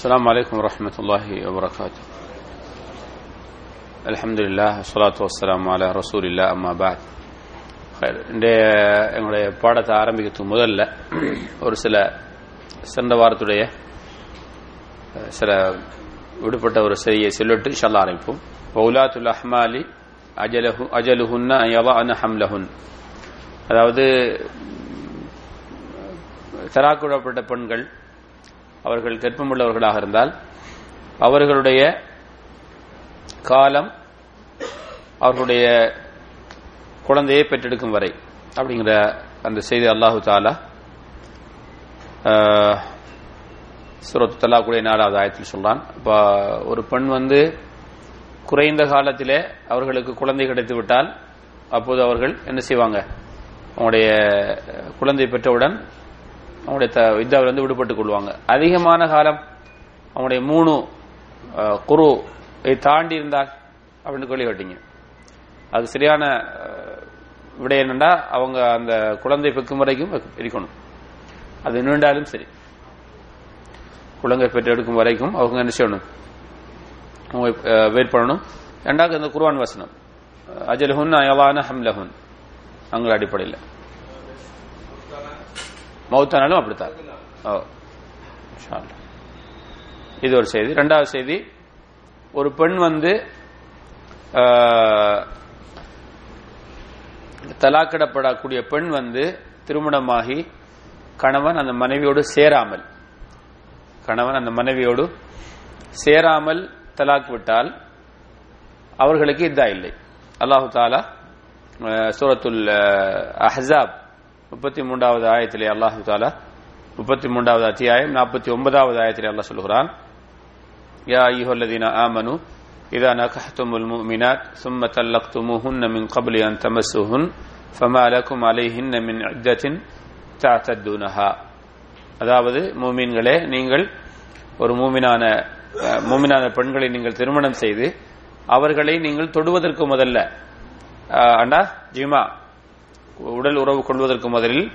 السلام عليكم ورحمة الله وبركاته الحمد لله والصلاة والسلام على رسول الله أما بعد خير இன்றைய எங்களுடைய பாடத்தை ஆரம்பிக்கிறதுக்கு முதல்ல ஒரு சில சென்ற வாரத்துடைய அஹ், சில விடுபட்ட ஒரு செய்தியை சொல்லிட்டு இன்ஷால்லா ஆரம்பிப்போம் பௌலாத்துல் அஹ்மாலி அஜலஹு அஜலுஹுன்ன யவஅன ஹம்லஹுன் அதாவது தராக்குடப்பட்ட பெண்கள் அவர்கள் கர்ப்பமுள்ளவர்களாக இருந்தால் அவர்களுடைய காலம் அவர்களுடைய குழந்தையை பெற்றெடுக்கும் வரை அப்படிங்கிற அந்த செய்தி அல்லாஹு தாலா சுரத்து தலாக்குடைய நாலாவது ஆயத்தில் சொல்றான். இப்போ ஒரு பெண் வந்து குறைந்த காலத்திலே அவர்களுக்கு குழந்தை கிடைத்து விட்டால் அப்போது அவர்கள் என்ன செய்வாங்க? அவங்களுடைய குழந்தை பெற்றவுடன் அவங்களுடைய த- வித்தாவிலிருந்து விடுபட்டுக் கொள்வாங்க. அதிகமான காலம் அவனுடைய மூணு குரு தாண்டி இருந்தால் அப்படின்னு கேள்வி கேட்டீங்க. அது சரியான விடை என்னண்டா அவங்க அந்த குழந்தை பெக்கும் வரைக்கும் இருக்கணும். அது நீண்டாலும் சரி. குழந்தை பெற்று எடுக்கும் வரைக்கும் அவங்க என்ன செய்யணும்? அவங்க வெயிட் பண்ணணும். ரெண்டாவது அந்த குருவான் வசனம். அஜல்ஹுன் அயவான ஹம்லஹுன். அவங்கள அடிப்படையில். மௌத்தானாலும் அப்படித்தான். ஓ இது ஒரு செய்தி. ரெண்டாவது செய்தி ஒரு பெண் வந்து தலாக்கிடப்படக்கூடிய பெண் வந்து திருமணமாகி கணவன் அந்த மனைவியோடு சேராமல் கணவன் அந்த மனைவியோடு சேராமல் தலாக் விட்டால் அவர்களுக்கு இதா இல்லை. அல்லாஹு தாலா சூரத்துல் அஹாப் முப்பத்தி மூன்றாவது ஆயத்திலே அல்லாஹு தாலா முப்பத்தி மூன்றாவது அத்தியாயம் நாற்பத்தி ஒன்பதாவது ஆயத்திலே அல்லாஹ் சொல்கிறான் யா ஐயோல்லதீனா ஆமனு இதா நகஹ்துமுல் முமினாத் சும்ம தல்லக்துமுஹுன்ன மின் கபலி அன் தமசுஹுன் ஃபமா அலக்கும் அலைஹின்ன மின் இத்தத்தின் தாத்தத்துனஹா அதாவது மூமீன்களே நீங்கள் ஒரு மூமினான மூமினான பெண்களை நீங்கள் திருமணம் செய்து அவர்களை நீங்கள் தொடுவதற்கு முதல்ல அண்ணா ஜிமா உடல் உறவு கொள்வதற்கு முதலில்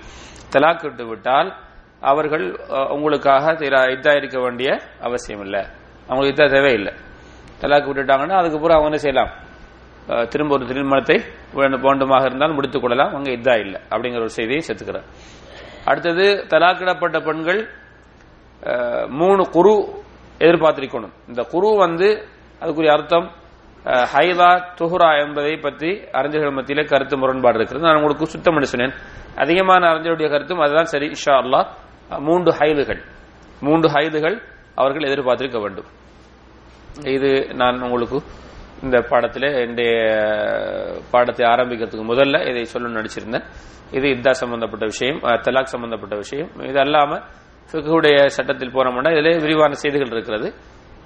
தலாக் விட்டு விட்டால் அவர்கள் உங்களுக்காக இதாக இதா இருக்க வேண்டிய அவசியம் இல்லை அவங்களுக்கு இதா தேவையில்லை. தலாக் விட்டுட்டாங்கன்னா அதுக்கப்புறம் அவங்க என்ன செய்யலாம்? திரும்ப ஒரு திருமணத்தை வேண்டும்- வேண்டுமாக இருந்தால் முடித்துக் கொள்ளலாம். அவங்க இதா இல்லை அப்படிங்கிற ஒரு செய்தியை சேர்த்துக்கிறார். அடுத்தது தலாக்கிடப்பட்ட பெண்கள் மூணு குரு எதிர்பார்த்திருக்கணும். இந்த குரு வந்து அதுக்குரிய அர்த்தம் ஹைதா துஹுரா என்பதை பற்றி அறிஞர்கள் மத்தியிலே கருத்து முரண்பாடு இருக்கிறது. நான் உங்களுக்கு சுத்தம் சொன்னேன். அதிகமான அறிஞருடைய கருத்தும் அதுதான் சரி இஷா அல்லா மூன்று ஹைதுகள் மூன்று ஹைதுகள் அவர்கள் எதிர்பார்த்திருக்க வேண்டும். இது நான் உங்களுக்கு இந்த பாடத்தில் என்னுடைய பாடத்தை ஆரம்பிக்கிறதுக்கு முதல்ல இதை சொல்ல நடிச்சிருந்தேன் இது இதா சம்பந்தப்பட்ட விஷயம் தலாக் சம்பந்தப்பட்ட விஷயம். இது அல்லாம ஃபிக்ஹுடைய சட்டத்தில் போனோம்னா இதிலே விரிவான செய்திகள் இருக்கிறது.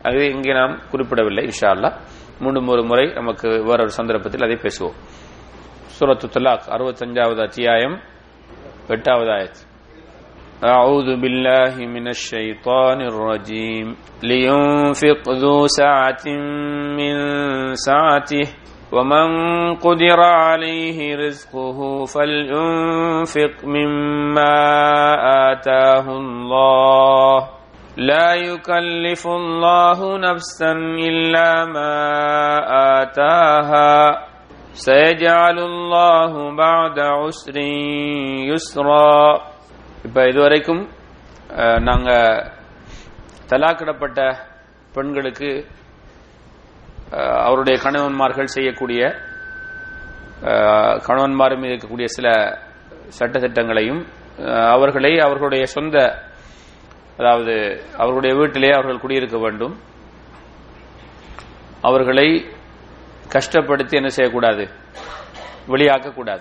அது இங்கே நாம் குறிப்பிடவில்லை இஷா அல்லா மீண்டும் ஒரு முறை நமக்கு வேறொரு சந்தர்ப்பத்தில் அதை பேசுவோம் சூரத்து தலாக் அறுபத்தஞ்சாவது அத்தியாயம் எட்டாவது ஆயத்து أعوذ بالله من الشيطان الرجيم لينفق ذو سعة من سعته ومن قدر عليه رزقه فلينفق مما آتاه الله لا يكلف الله نفسا إلا ما آتاها سيجعل الله بعد عسر يسرا இப்ப இதுவரைக்கும் அஹ், நாங்க தலாக்கிடப்பட்ட பெண்களுக்கு அஹ், அவருடைய கணவன்மார்கள் செய்யக்கூடிய அஹ், கணவன்மார் மீது இருக்கக்கூடிய சில சட்டத்திட்டங்களையும் அஹ், அவர்களை அவர்களுடைய சொந்த அதாவது அவர்களுடைய வீட்டிலே அவர்கள் குடியிருக்க வேண்டும். அவர்களை கஷ்டப்படுத்தி என்ன செய்யக்கூடாது? வெளியாக்கக்கூடாது.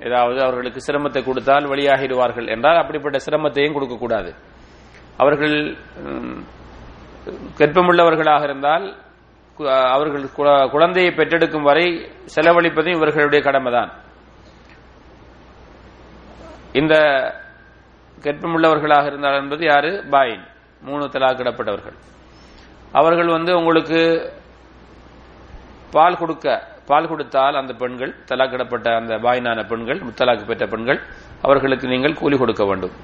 ஏதாவது அவர்களுக்கு சிரமத்தை கொடுத்தால் வெளியாகிடுவார்கள் என்றால் அப்படிப்பட்ட சிரமத்தையும் கொடுக்கக்கூடாது. அவர்கள் கற்பமுள்ளவர்களாக இருந்தால் அவர்கள் குழ- குழந்தையை பெற்றெடுக்கும் வரை செலவழிப்பதும் இவர்களுடைய கடமைதான். இந்த கேட்பம் உள்ளவர்களாக இருந்தார் என்பது யாரு? பாயின் மூணு தலாக்கிடப்பட்டவர்கள். அவர்கள் வந்து உங்களுக்கு பால் கொடுக்க பால் கொடுத்தால் அந்த பெண்கள் தலாக்கிடப்பட்ட அந்த பாயினான பெண்கள் முத்தலாக்கு பெற்ற பெண்கள் அவர்களுக்கு நீங்கள் கூலி கொடுக்க வேண்டும்.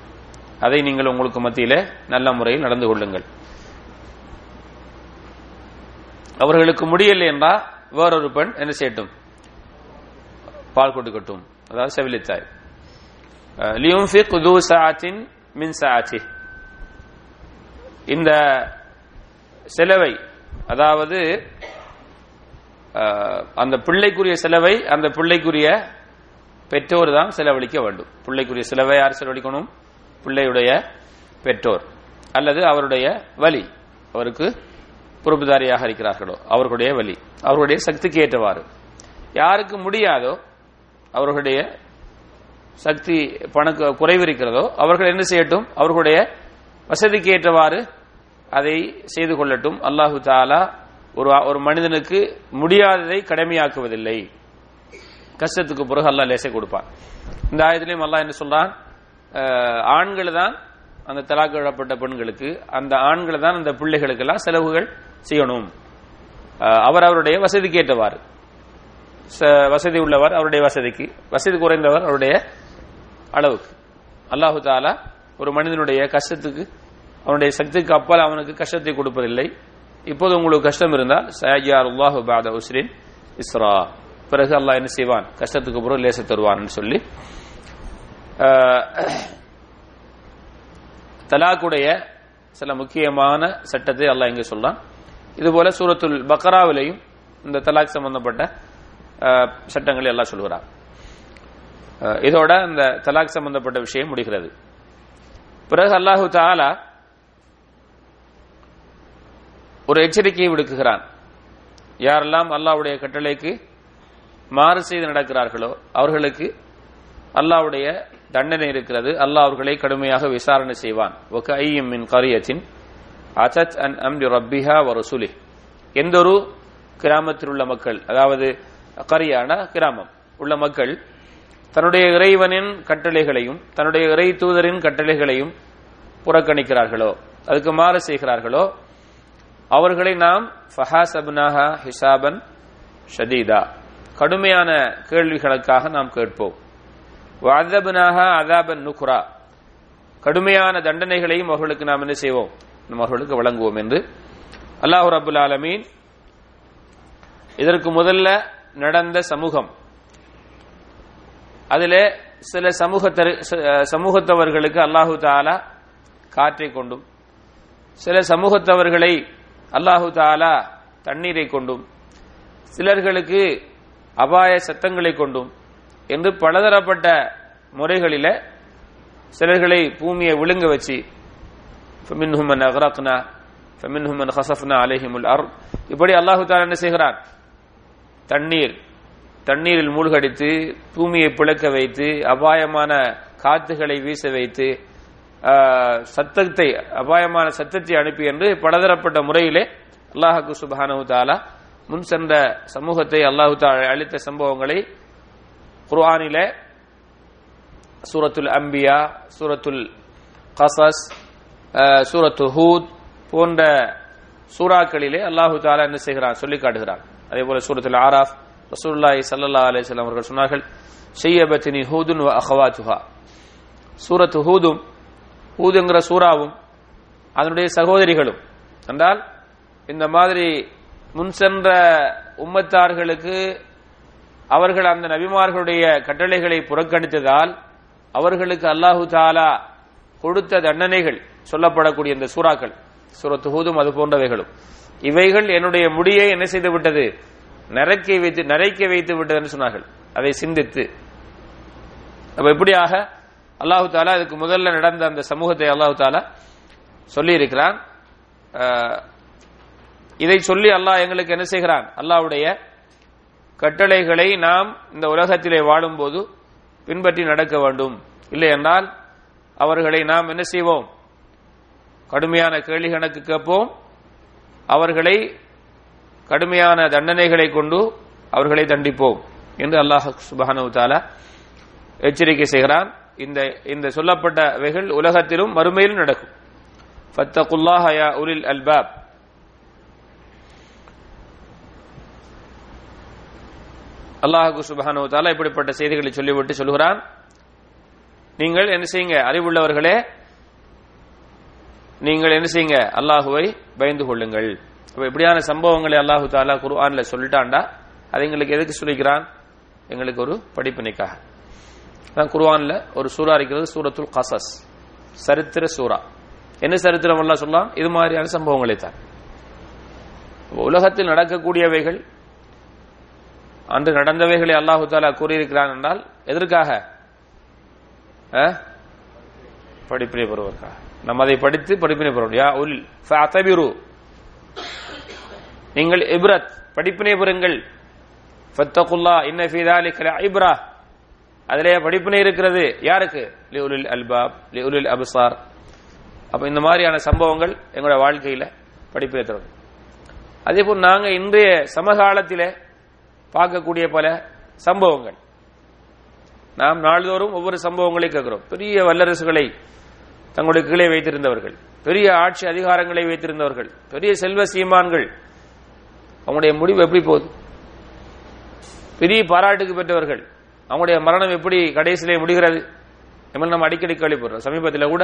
அதை நீங்கள் உங்களுக்கு மத்தியில் நல்ல முறையில் நடந்து கொள்ளுங்கள். அவர்களுக்கு முடியலை என்றால் வேறொரு பெண் என்ன செய்யட்டும்? பால் கொடுக்கட்டும். அதாவது செவிலித்தாய். லியும்ஃபிக் து சாத்தின் மின் சாத்தி இந்த செலவை அதாவது அந்த பிள்ளைக்குரிய செலவை அந்த பிள்ளைக்குரிய பெற்றோர் தான் செலவழிக்க வேண்டும். பிள்ளைக்குரிய செலவை யார் செலவழிக்கணும்? பிள்ளையுடைய பெற்றோர். அல்லது அவருடைய வலி. அவருக்கு பொறுப்புதாரியாக இருக்கிறார்களோ? அவர்களுடைய வலி. அவர்களுடைய சக்திக்கு ஏற்றவாறு. யாருக்கு முடியாதோ அவர்களுடைய சக்தி பணக்கு குறைவு இருக்கிறதோ அவர்கள் என்ன செய்யட்டும்? அவர்களுடைய வசதிக்கு ஏற்றவாறு அதை செய்து கொள்ளட்டும். அல்லாஹு தாலா ஒரு ஒரு மனிதனுக்கு முடியாததை கடமையாக்குவதில்லை. கஷ்டத்துக்கு பிறகு அல்லாஹ் லேசை கொடுப்பான். இந்த ஆயத்திலையும் அல்லாஹ் என்ன சொல்றான்? ஆண்கள் தான் அந்த தலாக்கு விடப்பட்ட பெண்களுக்கு அந்த ஆண்கள் தான் அந்த பிள்ளைகளுக்கெல்லாம் செலவுகள் செய்யணும். அவர் அவருடைய வசதிக்கு ஏற்றவாறு ச- வசதி உள்ளவர் அவருடைய வசதிக்கு வசதி குறைந்தவர் அவருடைய அளவுக்கு. அல்லாஹு தாலா ஒரு மனிதனுடைய கஷ்டத்துக்கு அவனுடைய சக்திக்கு அப்பால் அவனுக்கு கஷ்டத்தை கொடுப்பதில்லை. இப்போது உங்களுக்கு கஷ்டம் இருந்தால் சயாஜியார் உல்லாஹு பாத உஸ்ரின் இஸ்ரா. பிறகு அல்லாஹ் என்ன செய்வான்? கஷ்டத்துக்கு பிறகு லேச தருவான்னு சொல்லி தலாக்குடைய சில முக்கியமான சட்டத்தை அல்லாஹ் இங்கே சொல்றான். இதுபோல சூரத்துல் பக்ராவிலையும் இந்த தலாக் சம்பந்தப்பட்ட சட்டங்களை எல்லாம் சொல்கிறார் இதோட அந்த தலாக் சம்பந்தப்பட்ட விஷயம் முடிகிறது. பிறகு அல்லாஹு தாலா ஒரு எச்சரிக்கையை விடுக்குகிறான். யாரெல்லாம் அல்லாவுடைய கட்டளைக்கு மாறு செய்து நடக்கிறார்களோ அவர்களுக்கு அல்லாஹ்வுடைய தண்டனை இருக்கிறது. அல்லாஹ் அவர்களை கடுமையாக விசாரணை செய்வான். ஒக ஐயம் மின் கரியத்தின் அசத் அன் அம்ரி ரப்பிஹா வரசுலி எந்த ஒரு கிராமத்தில் உள்ள மக்கள் அதாவது கரியான கிராமம் உள்ள மக்கள் தன்னுடைய இறைவனின் கட்டளைகளையும் தன்னுடைய இறை தூதரின் கட்டளைகளையும் புறக்கணிக்கிறார்களோ அதுக்கு மாறு செய்கிறார்களோ அவர்களை நாம் ஃபஹாசப்னாஹா ஹிசாபன் ஷதீதா. கடுமையான கேள்விகளுக்காக நாம் கேட்போம். வாதபனாஹா அதாபன் நுக்ரா. கடுமையான தண்டனைகளையும் அவர்களுக்கு நாம் என்ன செய்வோம்? நம்ம அவர்களுக்கு வழங்குவோம் என்று. அல்லாஹு ரபுல் ஆலமீன் இதற்கு முதல்ல நடந்த சமூகம் அதுல சில சமூகத்தரு சமூகத்தவர்களுக்கு அல்லாஹு தாலா காற்றை கொண்டும் சில சமூகத்தவர்களை அல்லாஹு தாலா தண்ணீரை கொண்டும் சிலர்களுக்கு அபாய சத்தங்களை கொண்டும் என்று பலதரப்பட்ட முறைகளில சிலர்களை பூமியை விழுங்க வச்சு ஃபமின்ஹுமன் அக்ரக்னா ஃபமின்ஹுமன் ஹசஃப்னா அலைஹிமுல் அர் இப்படி அல்லாஹு தாலா என்ன செய்கிறார் தண்ணீர் தண்ணீரில் மூழ்கடித்து பூமியை பிளக்க வைத்து அபாயமான காத்துகளை வீச வைத்து சத்தத்தை அபாயமான சத்தத்தை அனுப்பி என்று பலதரப்பட்ட முறையிலே அல்லாஹாக்கு சுபானு தாலா முன் சென்ற சமூகத்தை அல்லாஹு தாலா அளித்த சம்பவங்களை குர்ஆனில சூரத்துல் அம்பியா சூரத்துல் கசஸ் சூரத்து ஹூத் போன்ற சூறாக்களிலே அல்லாஹு தாலா என்ன செய்கிறான்? சொல்லி காட்டுகிறான். அதே போல சூரத்துல் ஆராஃப் ரசூல்லாய் சல்லா அலிஸ்லாம் அவர்கள் சொன்னார்கள் ஷையபத்தினி ஹூதுன் வ அஹவாத்துஹா. சூரத்து ஹூதும் ஹூதுங்கிற சூறாவும் அதனுடைய சகோதரிகளும் என்றால் இந்த மாதிரி முன் சென்ற உம்மத்தார்களுக்கு அவர்கள் அந்த நபிமார்களுடைய கட்டளைகளை புறக்கணித்ததால் அவர்களுக்கு அல்லாஹு தாலா கொடுத்த தண்டனைகள் சொல்லப்படக்கூடிய இந்த சூறாக்கள் சூரத்து ஹூதும் அது போன்றவைகளும். இவைகள் என்னுடைய முடியை என்ன செய்து விட்டது? நரைக்க வைத்து நரைக்க வைத்து விட்டதுன்னு சொன்னார்கள். அதை சிந்தித்து. அப்ப இப்படியாக அல்லாஹு தாலா இதுக்கு முதல்ல நடந்த அந்த சமூகத்தை அல்லாஹு தாலா சொல்லி இருக்கிறான் இதை சொல்லி அல்லாஹ் எங்களுக்கு என்ன செய்கிறான்? அல்லாஹ்வுடைய கட்டளைகளை நாம் இந்த உலகத்திலே வாழும்போது பின்பற்றி நடக்க வேண்டும். இல்லை என்றால் அவர்களை நாம் என்ன செய்வோம்? கடுமையான கேள்வி கணக்கு கேட்போம். அவர்களை கடுமையான தண்டனைகளை கொண்டு அவர்களை தண்டிப்போம் என்று அல்லாஹ் சுபஹானஹு தாலா எச்சரிக்கை செய்கிறான். இந்த இந்த சொல்லப்பட்ட வெகுள் உலகத்திலும் மறுமையிலும் நடக்கும். ஃபத்தகுல்லாஹ உலில் அல்பாப். அல்லாஹு சுபஹானஹு தாலா இப்படிப்பட்ட செய்திகளை சொல்லிவிட்டு சொல்கிறான். நீங்கள் என்ன செய்யுங்க? அறிவுள்ளவர்களே நீங்கள் என்ன செய்யுங்க? அல்லாஹுவை பயந்து கொள்ளுங்கள். அப்ப இப்படியான சம்பவங்களை அல்லாஹு தாலா குர்ஆன்ல சொல்லிட்டாண்டா அது எங்களுக்கு எதுக்கு சொல்லிக்கிறான்? எங்களுக்கு ஒரு படிப்பினைக்காக தான் குர்ஆன்ல ஒரு சூறா இருக்கிறது சூரத்துல் கசஸ் சரித்திர சூறா. என்ன சரித்திரம் எல்லாம் சொல்லலாம் இது மாதிரியான சம்பவங்களை தான். உலகத்தில் நடக்கக்கூடியவைகள் அன்று நடந்தவைகளை அல்லாஹு தாலா கூறியிருக்கிறான் என்றால் எதற்காக? படிப்பினை பெறுவதற்காக. நம்ம அதை படித்து படிப்பினை பெறுவோம் யா உல் ஃபஅதபிரு. நீங்கள் இப்ரத் படிப்பினை பெறுங்கள். ஃபத்தகுல்லா இன்ன ஃபீ தாலிக இப்ரா. அதிலே படிப்பினை இருக்கிறது. யாருக்கு? லிஉலில் அல்பாப் லிஉலில் அப்சார். அப்ப இந்த மாதிரியான சம்பவங்கள் எங்களோட வாழ்க்கையில படிப்பினை தரும். அதே போல் நாங்க இன்றைய சமகாலத்தில் பார்க்கக்கூடிய பல சம்பவங்கள். நாம் நாள்தோறும் ஒவ்வொரு சம்பவங்களை கேட்கிறோம். பெரிய வல்லரசுகளை தங்களுடைய கீழே வைத்திருந்தவர்கள். பெரிய ஆட்சி அதிகாரங்களை வைத்திருந்தவர்கள் பெரிய செல்வ சீமான்கள் அவங்களுடைய முடிவு எப்படி போகுது பெரிய பாராட்டுக்கு பெற்றவர்கள் அவங்களுடைய மரணம் எப்படி கடைசியிலே முடிகிறது நம்ம நம்ம அடிக்கடி கேள்விப்படுறோம் சமீபத்தில் கூட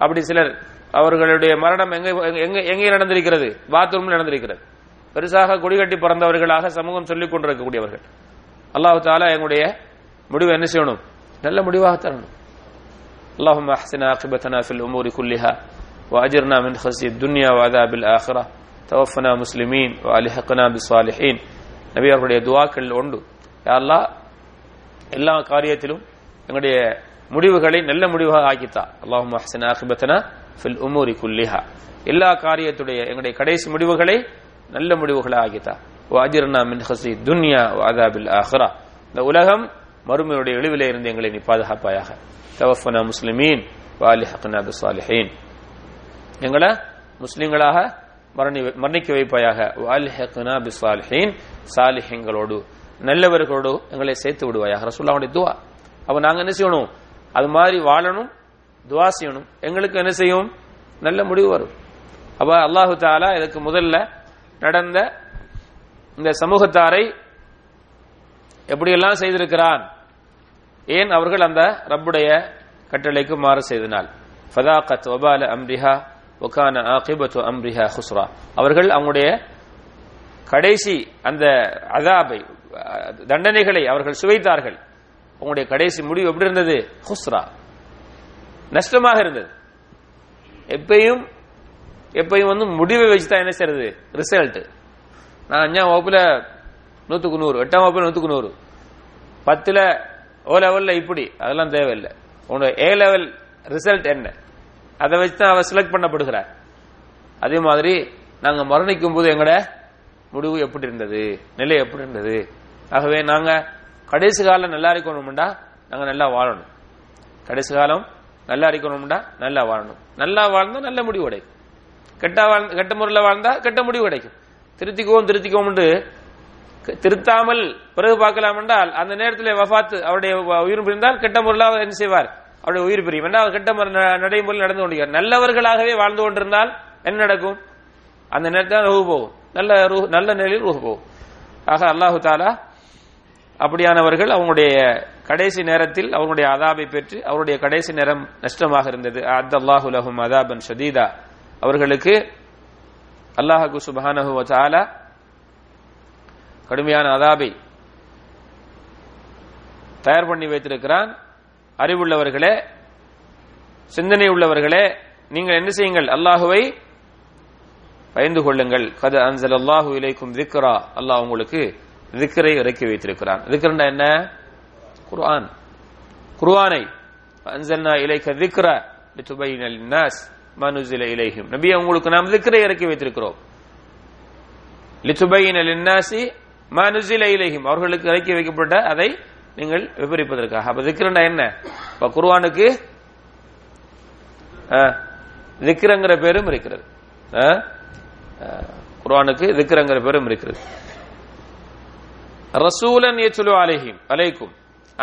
அப்படி சிலர் அவர்களுடைய மரணம் எங்க எங்க எங்கே நடந்திருக்கிறது பாத்ரூமில் நடந்திருக்கிறது பெருசாக கொடிகட்டி பிறந்தவர்களாக சமூகம் சொல்லிக் கொண்டிருக்கக்கூடியவர்கள் அல்லாஹு தாலா எங்களுடைய முடிவு என்ன செய்யணும் நல்ல முடிவாக தரணும் اللهم احسن عاقبتنا في الامور كلها واجرنا من خزي الدنيا وعذاب الاخره توفنا مسلمين والحقنا بالصالحين நபி அவர்களுடைய துவாக்கள் உண்டு யாரெல்லாம் எல்லா காரியத்திலும் எங்களுடைய முடிவுகளை நல்ல முடிவாக ஆக்கித்தா அல்லாஹும் அஹ்சன் ஆகிபத்தனா ஃபில் உமூரி குல்லிஹா எல்லா காரியத்துடைய எங்களுடைய கடைசி முடிவுகளை நல்ல முடிவுகளை ஆக்கித்தா வாஜிர்னா மின் ஹசி துன்யா வாதாபில் ஆஹ்ரா இந்த உலகம் மறுமையுடைய இழிவிலே இருந்து எங்களை நீ பாதுகாப்பாயாக தவஃபனா முஸ்லிமீன் வாலி ஹக்னா பிசாலிஹீன் எங்களை முஸ்லிம்களாக மரணி மரணிக்க வைப்பாயாக. வாலி ஹக்னா பிசாலிஹீன் சாலிஹீங்களோடு நல்லவர்களோடு எங்களை சேர்த்து விடுவாயாக ரசூல்லாவுடைய துவா. அப்ப நாங்க என்ன செய்யணும்? அது மாதிரி வாழணும் துவா செய்யணும். எங்களுக்கு என்ன செய்யும்? நல்ல முடிவு வரும். அப்ப அல்லாஹு தாலா இதுக்கு முதல்ல நடந்த இந்த சமூகத்தாரை எப்படியெல்லாம் செய்திருக்கிறான்? ஏன் அவர்கள் அந்த ரப்புடைய கட்டளைக்கு மாறு செய்தனால்? ஃபதாகத் வபால அம்ரிஹா ஒகான ஆகிபத்து அம்ரிஹா ஹுஸ்ரா அவர்கள் அவங்களுடைய கடைசி அந்த அதாபை தண்டனைகளை அவர்கள் சுவைத்தார்கள். உங்களுடைய கடைசி முடிவு எப்படி இருந்தது? ஹுஸ்ரா நஷ்டமாக இருந்தது. எப்பயும் எப்பயும் வந்து முடிவை வச்சு தான் என்ன செய்யறது? ரிசல்ட் நான் அஞ்சாம் வகுப்புல நூற்றுக்கு நூறு எட்டாம் வகுப்புல நூற்றுக்கு நூறு. பத்தில் ஓ லெவலில் இப்படி அதெல்லாம் தேவையில்லை. உன்னோட ஏ லெவல் ரிசல்ட் என்ன? அதை வச்சு தான் அவர் செலக்ட் பண்ணப்படுகிறார். அதே மாதிரி நாங்க மரணிக்கும் போது எங்கட முடிவு எப்படி இருந்தது? நிலை எப்படி இருந்தது? ஆகவே நாங்க கடைசி காலம் நல்லா இருக்கணும்டா நாங்க நல்லா வாழணும். கடைசி காலம் நல்லா இருக்கணும்டா நல்லா வாழணும். நல்லா வாழ்ந்தா நல்ல முடிவு கிடைக்கும். கெட்டா வாழ் கெட்ட முறையில் வாழ்ந்தா கெட்ட முடிவு கிடைக்கும். திருத்திக்குவோம் திருத்திக்குவோம் திருத்தாமல் பிறகு பார்க்கலாம் என்றால் அந்த நேரத்தில் வஃபாத்து அவருடைய உயிர் பிரிந்தால் கெட்ட முறையில் அவர் என்ன செய்வார்? அவருடைய உயிர் பிரியும். என்ன கெட்ட நடைமுறையில் நடந்து கொண்டிருக்கிறார். நல்லவர்களாகவே வாழ்ந்து கொண்டிருந்தால் என்ன நடக்கும்? அந்த நேரத்தில் ரூஹு போகும். நல்ல ரூ நல்ல நிலையில் ரூஹு போகும். ஆக அல்லாஹு தாலா அப்படியானவர்கள் அவங்களுடைய கடைசி நேரத்தில் அவருடைய அதாபை பெற்று அவருடைய கடைசி நேரம் நஷ்டமாக இருந்தது. அத் அல்லாஹு லஹும் அதாபன் ஷதீதா. அவர்களுக்கு அல்லாஹு சுபஹானஹு வத்தாலா கடுமையான அதாபை தயார் பண்ணி வைத்திருக்கிறான். அறிவுள்ளவர்களே சிந்தனை உள்ளவர்களே நீங்கள் என்ன செய்யுங்கள்? அல்லாஹுவை பயந்து கொள்ளுங்கள். கத அன்சல் அல்லாஹு இலைக்கும் திக்ரா. அல்லாஹ் உங்களுக்கு திக்கரை இறக்கி வைத்திருக்கிறான். திக்ரண்டா என்ன? குர்ஆன். குர்ஆனை அன்சல்னா இலைக்க திக்ர லிதுபைன நாஸ் மனுசில இலைஹிம். நபி உங்களுக்கு நாம் திக்ரை இறக்கி வைத்திருக்கிறோம். லிதுபைன லின்னாசி மனுசில இலைஹிம். அவர்களுக்கு இறக்கி வைக்கப்பட்ட அதை நீங்கள் விபரிப்பதற்காக. அப்ப திக்ரண்டா என்ன? இப்ப குர்வானுக்கு திக்ரங்கிற பேரும் இருக்கிறது. குர்வானுக்கு திக்ரங்கிற பேரும் இருக்கிறது. ரசூலன் ஏச்சுலு அலைஹிம் அலைக்கும்.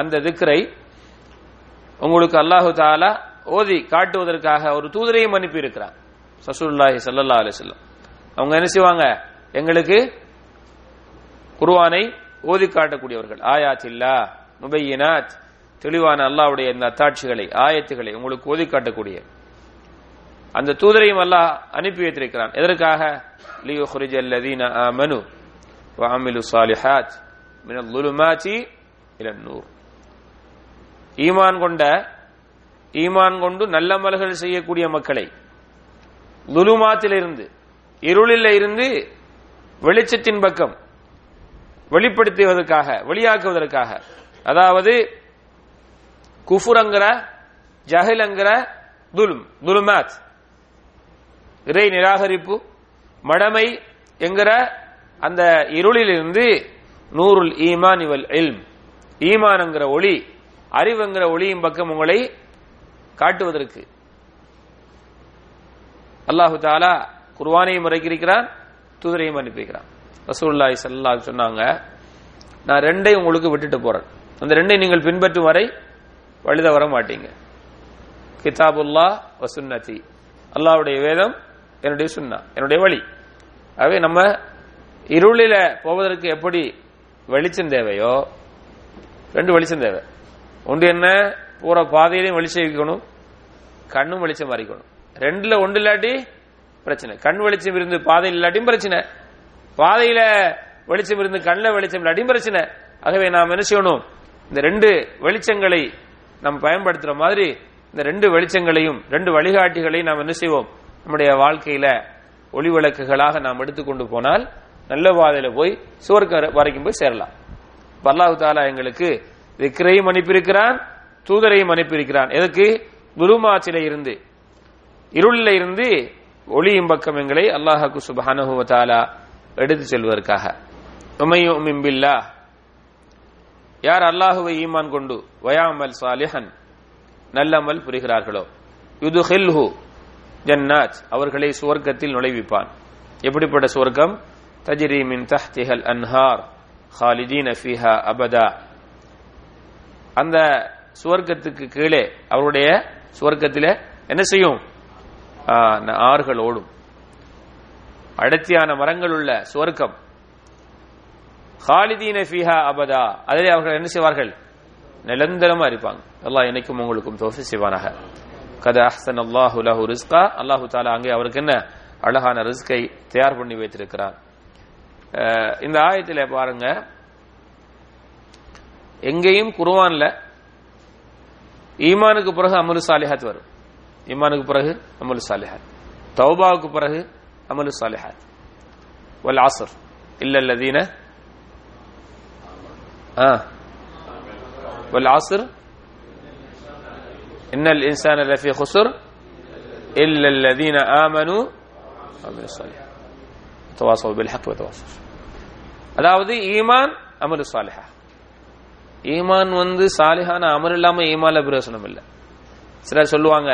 அந்த திக்ரை உங்களுக்கு அல்லாஹு தாலா ஓதி காட்டுவதற்காக ஒரு தூதரையும் அனுப்பி இருக்கிறான் சசூல்லாஹி சல்லா அலிசல்லம் அவங்க என்ன செய்வாங்க? எங்களுக்கு குருவானை ஓதி காட்டக்கூடியவர்கள். ஆயாச்சில்லா முபையினாத் தெளிவான அல்லாவுடைய இந்த அத்தாட்சிகளை ஆயத்துகளை உங்களுக்கு ஓதி காட்டக்கூடிய. அந்த தூதரையும் அல்லாஹ் அனுப்பி வைத்திருக்கிறான். எதற்காக? லியுஹ்ரிஜ அல்லதீன ஆமனு வஅமிலு ஸாலிஹாத் மினல் ظுலுமாத்தி இலன் நூர். ஈமான் கொண்ட ஈமான் கொண்டு நல்லமல்கள் செய்யக்கூடிய மக்களை லுலுமாத்திலிருந்து இருளில் இருந்து வெளிச்சத்தின் பக்கம் வெளிப்படுத்துவதற்காக வெளியாக்குவதற்காக அதாவது குஃபுரங்கிற ஜஹிலங்கிற துல்ம் துலுமாத். இறை நிராகரிப்பு மடமை என்கிற அந்த இருளிலிருந்து நூறுல் ஈமான் இவல் இல்ம். ஈமான்ங்கிற ஒளி அறிவுங்கிற ஒளியின் பக்கம் உங்களை காட்டுவதற்கு. அல்லாஹு தாலா குர்வானையும் இறக்கியிருக்கிறான் தூதரையும் அனுப்பிக்கிறான் ரசூல்லாய் சல்லா சொன்னாங்க நான் ரெண்டையும் உங்களுக்கு விட்டுட்டு போறேன். அந்த ரெண்டையும் நீங்கள் பின்பற்றும் வரை வழித வர மாட்டீங்க. கிதாபுல்லா வசுன்னதி அல்லாவுடைய வேதம் என்னுடைய சுன்னா என்னுடைய வழி. ஆகவே நம்ம இருளில போவதற்கு எப்படி வெளிச்சம் தேவையோ ரெண்டு வெளிச்சம் தேவை. ஒன்று என்ன? பூரா பாதையிலையும் வெளிச்சம் வைக்கணும் கண்ணும் வெளிச்சம் மாறிக்கணும். ரெண்டுல ஒன்று இல்லாட்டி பிரச்சனை. கண் வெளிச்சம் இருந்து பாதையில் இல்லாட்டியும் பிரச்சனை. பாதையில வெளிச்சம் இருந்து கண்ணில் வெளிச்சம் இல்லாட்டியும் பிரச்சனை. ஆகவே நாம் என்ன செய்யணும்? இந்த ரெண்டு வெளிச்சங்களை நாம் பயன்படுத்துற மாதிரி இந்த ரெண்டு வெளிச்சங்களையும் ரெண்டு வழிகாட்டிகளையும் நாம் என்ன செய்வோம்? நம்முடைய வாழ்க்கையில ஒளி விளக்குகளாக நாம் எடுத்துக்கொண்டு போனால் நல்ல பாதையில போய் சுவர்க்க வரைக்கும் போய் சேரலாம். அல்லாஹு தாலா எங்களுக்கு விக்கிரையும் அனுப்பியிருக்கிறான் தூதரையும் அனுப்பியிருக்கிறான். எதுக்கு குருமாச்சில இருந்து இருளில் இருந்து ஒளியும் பக்கம் எங்களை அல்லாஹாக்கு சுபஹானஹு தாலா எடுத்து செல்வதற்காக. உமையும் பில்லா யார் அல்லாஹுவை ஈமான் கொண்டு வயாமல் சாலிஹன் நல்லமல் புரிகிறார்களோ? யுதுஹில்ஹு ஜன்னாத். அவர்களை சுவர்க்கத்தில் நுழைவிப்பான். எப்படிப்பட்ட சுவர்க்கம்? தஜ்ரி மின் தஹ்திஹல் அன்ஹார் ஹாலிதீன் அஃபிஹா அபதா. அந்த சுவர்க்கத்துக்கு கீழே அவருடைய சுவர்க்கத்திலே என்ன செய்யும்? ஆறுகள் ஓடும். அடர்த்தியான மரங்கள் உள்ள சுவர்க்கம். ஹாலிதீன ஃபீஹா அபதா அதிலே அவர்கள் என்ன செய்வார்கள்? நிரந்தரமா இருப்பாங்க. அல்லாஹ் எனக்கும் உங்களுக்கும் தோஃபி செய்வானாக. கத அஹ்சன் அல்லாஹு லஹு ரிஸ்கா. அல்லாஹு தாலா அங்கே அவருக்கு என்ன? அழகான ரிஸ்கை தயார் பண்ணி வைத்திருக்கிறார். இந்த ஆயத்தில் பாருங்க. எங்கேயும் குருவான்ல ஈமானுக்கு பிறகு அமலு சாலிஹாத் வரும். ஈமானுக்கு பிறகு அமலு சாலிஹாத். தௌபாவுக்கு பிறகு அமலு சாலிஹாத். வல் ஆசர் இல்லல்லதீன ஆ والعصر إن الإنسان لفي خسر إلا الذين آمنوا وعملوا الصالحات تواصوا بالحق وتواصوا அதாவது ஈமான் அமலு சாலிஹா ஈமான் வந்து சாலிஹான அமல் இல்லாம ஈமான்ல பிரயோசனம் இல்லை சிலர் சொல்லுவாங்க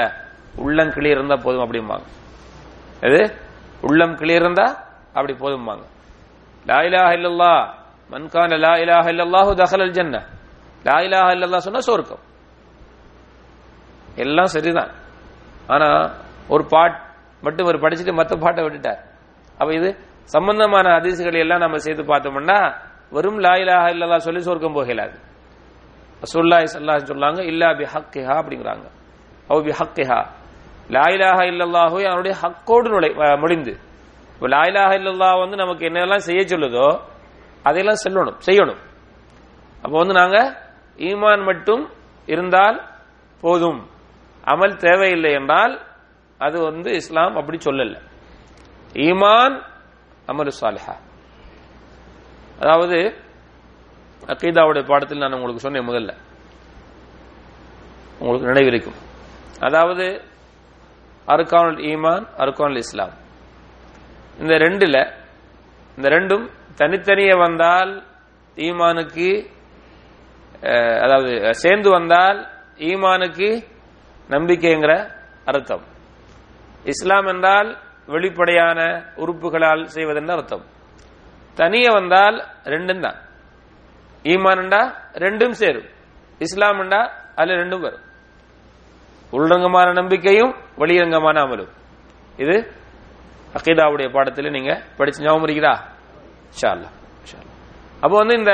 உள்ளம் கிளியர் இருந்தா போதும் அப்படிம்பாங்க எது உள்ளம் கிளியர் இருந்தா அப்படி போதும்பாங்க லா இலாஹ இல்லல்லா மன்கான லா இலாஹ இல்லல்லாஹு தஹலல் ஜன்ன லா இலாஹ இல்லல்லா சொன்னா சொர்க்கம். எல்லாம் சரிதான். ஆனா ஒரு பாட் மட்டும் ஒரு படிச்சுட்டு மத்த பாட்டை விட்டுட்டார். அப்ப இது சம்பந்தமான அதிசுகளை எல்லாம் நம்ம செய்து பார்த்தோம்னா வெறும் லா இலாஹ இல்லல்லா சொல்லி சொர்க்கம் போகலாது. ரசூல்லாய் சல்லாஹ் சொல்லாங்க இல்லா பி ஹக்கிஹா அப்படிங்கிறாங்க. அவ பி ஹக்கிஹா. லா இலாஹ இல்லல்லாஹு அவனுடைய ஹக்கோடு நுழை முடிந்து. இப்போ லாயிலாக இல்லல்லா வந்து நமக்கு என்னெல்லாம் செய்ய சொல்லுதோ அதையெல்லாம் செல்லணும் செய்யணும். அப்போ வந்து நாங்க ஈமான் மட்டும் இருந்தால் போதும். அமல் தேவையில்லை என்றால் அது வந்து இஸ்லாம் அப்படி சொல்லல. ஈமான் அமலு சாலிஹா. அதாவது அக்கீதாவுடைய பாடத்தில் நான் உங்களுக்கு சொன்னேன் முதல்ல. உங்களுக்கு நினைவிருக்கும். அதாவது அருக்கானுல் ஈமான் அருக்கானுல் இஸ்லாம். இந்த ரெண்டுல இந்த ரெண்டும் தனித்தனியே வந்தால் ஈமானுக்கு அதாவது சேர்ந்து வந்தால் ஈமானுக்கு நம்பிக்கைங்கிற அர்த்தம். இஸ்லாம் என்றால் வெளிப்படையான உறுப்புகளால் செய்வதென்ற அர்த்தம். தனியே வந்தால் ரெண்டும் தான். ஈமான்டா ரெண்டும் சேரும். இஸ்லாம்டா அதுல ரெண்டும் வரும். உள்ரங்கமான நம்பிக்கையும் வெளியரங்கமான அமலும். இது அகீதாவுடைய பாடத்தில் நீங்க படிச்சு ஞாபகம் இருக்கிறா ஷால்லா அப்போ வந்து இந்த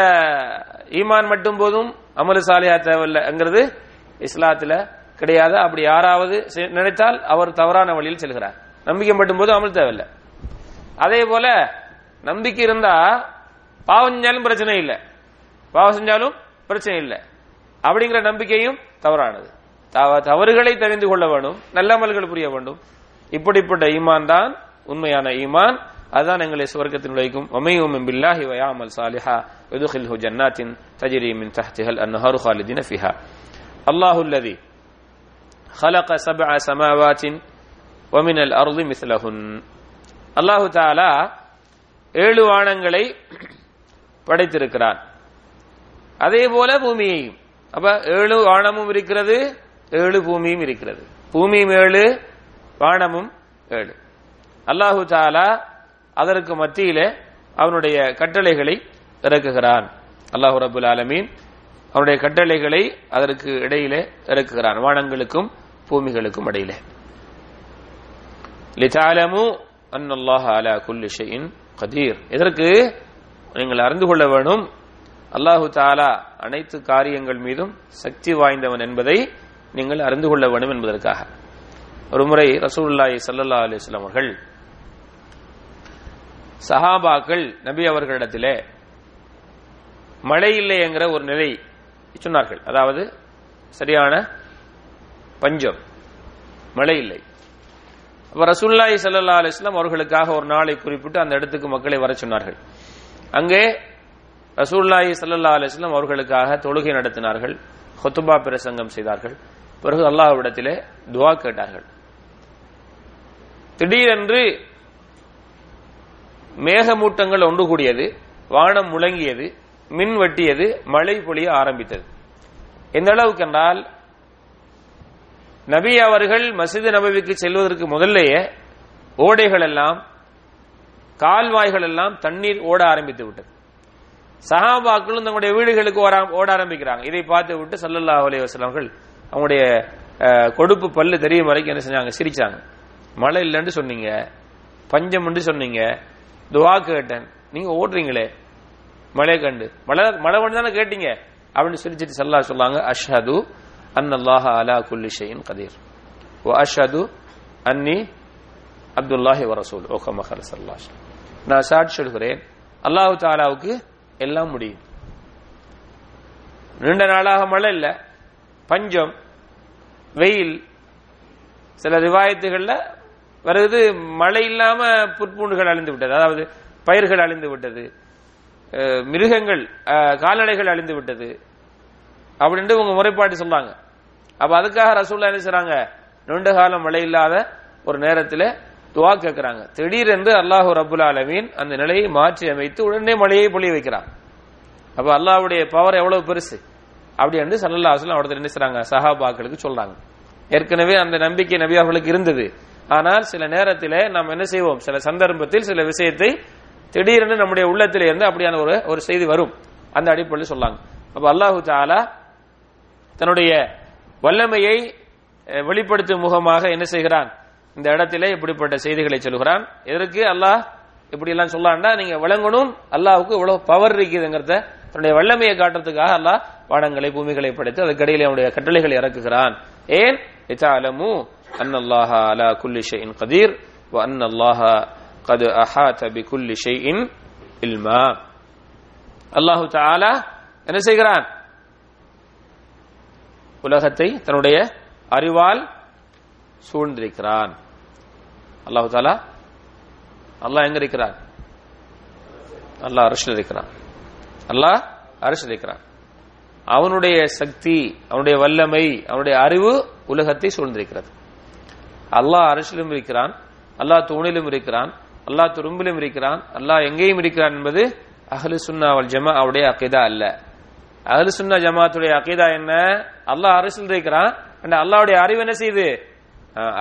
ஈமான் மட்டும் போதும் அமலு சாலியா தேவையில்லைங்கிறது இஸ்லாத்துல கிடையாது. அப்படி யாராவது செ- நினைத்தால் அவர் தவறான வழியில் செல்கிறார். நம்பிக்கை மட்டும் போது அமல் தேவையில்லை. அதே போல நம்பிக்கை இருந்தா பாவம் செஞ்சாலும் பிரச்சனை இல்லை. பாவம் செஞ்சாலும் பிரச்சனை இல்லை. அப்படிங்கிற நம்பிக்கையும் தவறானது. தவறுகளை தெரிந்து கொள்ள வேண்டும் நல்ல அமல்கள் புரிய வேண்டும். இப்படிப்பட்ட ஈமான் தான் உண்மையான ஈமான். அதுதான் எங்களை சுவர்க்கத்தில் நுழைக்கும் வமையும் பில்லாஹி வயாமல் சாலிஹா யுதுகில்ஹு ஜன்னாத்தின் தஜ்ரி மின் தஹ்திஹல் அன்ஹாரு خالدين فيها الله الذي خلق سبع سماوات ومن الأرض مثلهن அல்லாஹு தாலா ஏழு வானங்களை படைத்திருக்கிறான் அதே போல பூமியையும் அப்ப ஏழு வானமும் இருக்கிறது ஏழு பூமியும் இருக்கிறது பூமியும் ஏழு வானமும் ஏழு அல்லாஹு தாலா அதற்கு மத்தியிலே அவனுடைய கட்டளைகளை இறக்குகிறான். அல்லாஹு ரபுல் ஆலமீன் அவனுடைய கட்டளைகளை அதற்கு இடையிலே இறக்குகிறான். வானங்களுக்கும் பூமிகளுக்கும் இடையிலே. லிதாலமு அன்னல்லாஹ் அலா குல்லி ஷைஇன் கதீர். இதற்கு நீங்கள் அறிந்து கொள்ள வேணும் அல்லாஹு தாலா அனைத்து காரியங்கள் மீதும் சக்தி வாய்ந்தவன் என்பதை நீங்கள் அறிந்து கொள்ள வேண்டும் என்பதற்காக. ஒருமுறை ரசூல்லாய் சல்லா அலிஸ்லாம் அவர்கள் சஹாபாக்கள் நபி அவர்களிடத்திலே மழை இல்லை என்கிற ஒரு நிலை சொன்னார்கள். அதாவது சரியான பஞ்சம் மழை இல்லை அப்ப ரசூல்லாய் சல்லா அலிஸ்லாம் அவர்களுக்காக ஒரு நாளை குறிப்பிட்டு அந்த இடத்துக்கு மக்களை வர சொன்னார்கள். அங்கே ரசூல்லாய் சல்லா அலிஸ்லாம் அவர்களுக்காக தொழுகை நடத்தினார்கள் ஹொத்துபா பிரசங்கம் செய்தார்கள். பிறகு அல்லாஹ்விடத்திலே துவா கேட்டார்கள். திடீரென்று மேகமூட்டங்கள் ஒன்று கூடியது வானம் முழங்கியது மின் வெட்டியது மழை பொழிய ஆரம்பித்தது. எந்த அளவுக்கு என்றால் நபி அவர்கள் மசித நபவிக்கு செல்வதற்கு முதல்லேயே ஓடைகள் எல்லாம் கால்வாய்கள் எல்லாம் தண்ணீர் ஓட ஆரம்பித்து விட்டது. சஹாபாக்களும் தங்களுடைய வீடுகளுக்கு ஓட- ஓட ஆரம்பிக்கிறாங்க. இதை பார்த்து விட்டு சல்லல்லா அலி வஸல்லம் அவங்களுடைய கொடுப்பு பல்லு தெரியும் வரைக்கும் என்ன செஞ்சாங்க? சிரிச்சாங்க. மழை இல்லைன்னு சொன்னீங்க பஞ்சம் சொன்னீங்க துவா கேட்டேன். நீங்க ஓடுறீங்களே? மழை கண்டு. மழை மழை வந்து தானே கேட்டீங்க? அப்படின்னு சிரிச்சிட்டு சல்லா சொல்லாங்க அஷ்ஹது அன்னல்லாஹ அலா குல்லி ஷைஇன் கதீர். ஓ அஷ்ஹது அன்னி அப்துல்லாஹி வரசூல் ரசூல். ஓ கமா நான் சாட்சி சொல்கிறேன். அல்லாஹு தாலாவுக்கு எல்லாம் முடியும். நீண்ட நாளாக மழை இல்லை. பஞ்சம் வெயில் சில ரிவாயத்துகள்ல வருது மழை இல்லாம புற்பூண்டுகள் அழிந்து விட்டது. அதாவது பயிர்கள் அழிந்து விட்டது. மிருகங்கள் கால்நடைகள் அழிந்து விட்டது. அப்படின்ட்டு உங்க முறைப்பாட்டு சொல்றாங்க அப்ப அதுக்காக ரசூல்லா என்ன செய்றாங்க? நீண்ட காலம் மழை இல்லாத ஒரு நேரத்தில் துவா கேட்கிறாங்க திடீரென்று அல்லாஹு ரபுல் ஆலமீன் அந்த நிலையை மாற்றி அமைத்து உடனே மழையை பொழிய வைக்கிறான். அப்ப அல்லாஹ்வுடைய பவர் எவ்வளவு பெருசு? அப்படி என்று சல்லல்லா அலுவலம் அவர்கிட்ட என்ன செய்றாங்க? சஹாபாக்களுக்கு சொல்றாங்க. ஏற்கனவே அந்த நம்பிக்கை நபி அவர்களுக்கு இருந்தது. ஆனால் சில நேரத்தில் நாம் என்ன செய்வோம்? சில சந்தர்ப்பத்தில் சில விஷயத்தை திடீரென்று நம்முடைய உள்ளத்தில் இருந்து அப்படியான ஒரு ஒரு செய்தி வரும். அந்த அடிப்படையில் சொல்லாங்க. அப்ப அல்லாஹு தாலா தன்னுடைய வல்லமையை வெளிப்படுத்தும் முகமாக என்ன செய்கிறான்? இந்த இடத்திலே இப்படிப்பட்ட செய்திகளை சொல்கிறான். எதற்கு அல்லாஹ் இப்படி எல்லாம் சொல்லாண்டா நீங்க விளங்கணும் அல்லாஹுக்கு இவ்வளவு பவர் இருக்குதுங்கிறத தன்னுடைய வல்லமையை காட்டுறதுக்காக அல்லாஹ் வானங்களை பூமிகளை படைத்து அதுக்கடியில் அவனுடைய கட்டளைகளை இறக்குகிறான். ஏன்? இதாலமு அன்னல்லாஹ அலா குல்லி ஷைஇன் கதீர் வ அன்னல்லாஹ قد أحاط بكل شيء علما அல்லாஹு தஆலா என்ன செய்கிறான் உலகத்தை தன்னுடைய அறிவால் சூழ்ந்திருக்கிறான் அல்லாஹு தாலா அல்லாஹ் எங்க இருக்கிறான் அல்லாஹ் அரசில் இருக்கிறான் அல்லாஹ் அரசில் இருக்கிறான் அவனுடைய சக்தி அவனுடைய வல்லமை அவனுடைய அறிவு உலகத்தை சூழ்ந்திருக்கிறது அல்லாஹ் அரசிலும் இருக்கிறான் அல்லாஹ் தூணிலும் இருக்கிறான் அல்லாஹ் துரும்பிலும் இருக்கிறான் அல்லாஹ் எங்கேயும் இருக்கிறான் என்பது அஹ்லு சுன்னா அவள் ஜமா அவருடைய அகைதா அல்ல. அஹ்லு சுன்னா ஜமாத்துடைய அகைதா என்ன? அல்லாஹ் அரசில் இருக்கிறான் and அல்லாஹ்வுடைய அறிவு என்ன செய்யுது?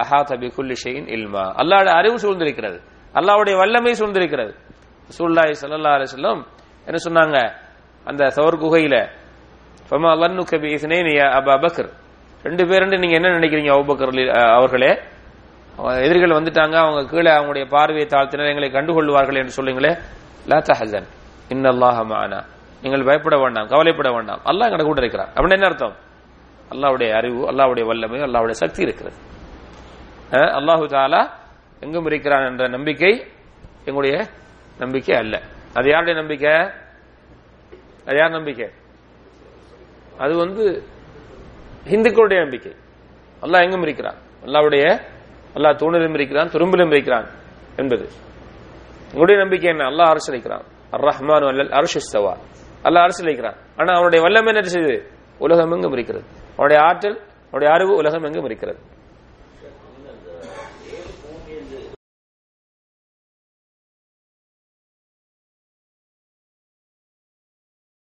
அஹா தபி குல்லி ஷெயின் இல்மா. அல்லாவுடைய அறிவு சூழ்ந்திருக்கிறது. அல்லாவுடைய வல்லமை சூழ்ந்திருக்கிறது. ரசூலுல்லாஹி சல்லா அரசிலும் என்ன சொன்னாங்க? அந்த சவர் குகையில ஃபமா லன்னுக கபி இஸ்னைன் அபா பக்ர்? ரெண்டு பேருந்து நீங்க என்ன நினைக்கிறீங்க அபூபக்கர் அவர்களே? எதிரிகள் வந்துட்டாங்க அவங்க கீழே அவங்களுடைய பார்வையை தாழ்த்தினர் எங்களை கண்டுகொள்வார்கள் என்று சொல்லுங்களே. லா தஹசன் இன்னல்லாஹ மஅனா நீங்கள் பயப்பட வேண்டாம் கவலைப்பட வேண்டாம். அல்லாஹ் எங்க கூட இருக்கிறான் அப்படின்னு என்ன அர்த்தம்? அல்லாவுடைய அறிவு அல்லாவுடைய வல்லமை அல்லாவுடைய சக்தி இருக்கிறது. அல்லாஹு தாலா எங்கும் இருக்கிறான் என்ற நம்பிக்கை எங்களுடைய நம்பிக்கை அல்ல. அது யாருடைய நம்பிக்கை? அது யார் நம்பிக்கை? அது வந்து இந்துக்களுடைய நம்பிக்கை. அல்லாஹ் எங்கும் இருக்கிறான்? அல்லாவுடைய அல்லாஹ் தூணிலும் இருக்கிறான் துரும்பிலும் இருக்கிறான் என்பது. உங்களுடைய நம்பிக்கை என்ன? அல்லாஹ் அரசு அளிக்கிறான். அர் ரஹ்மான் அல்லல் சவா அல்லாஹ் அரசு அளிக்கிறான். ஆனா அவனுடைய வல்லம் என்ன செய்யுது உலகம் எங்கும் இருக்கிறது. அவனுடைய ஆற்றல் அவனுடைய அறிவு உலகம் எங்கும் இருக்கிறது.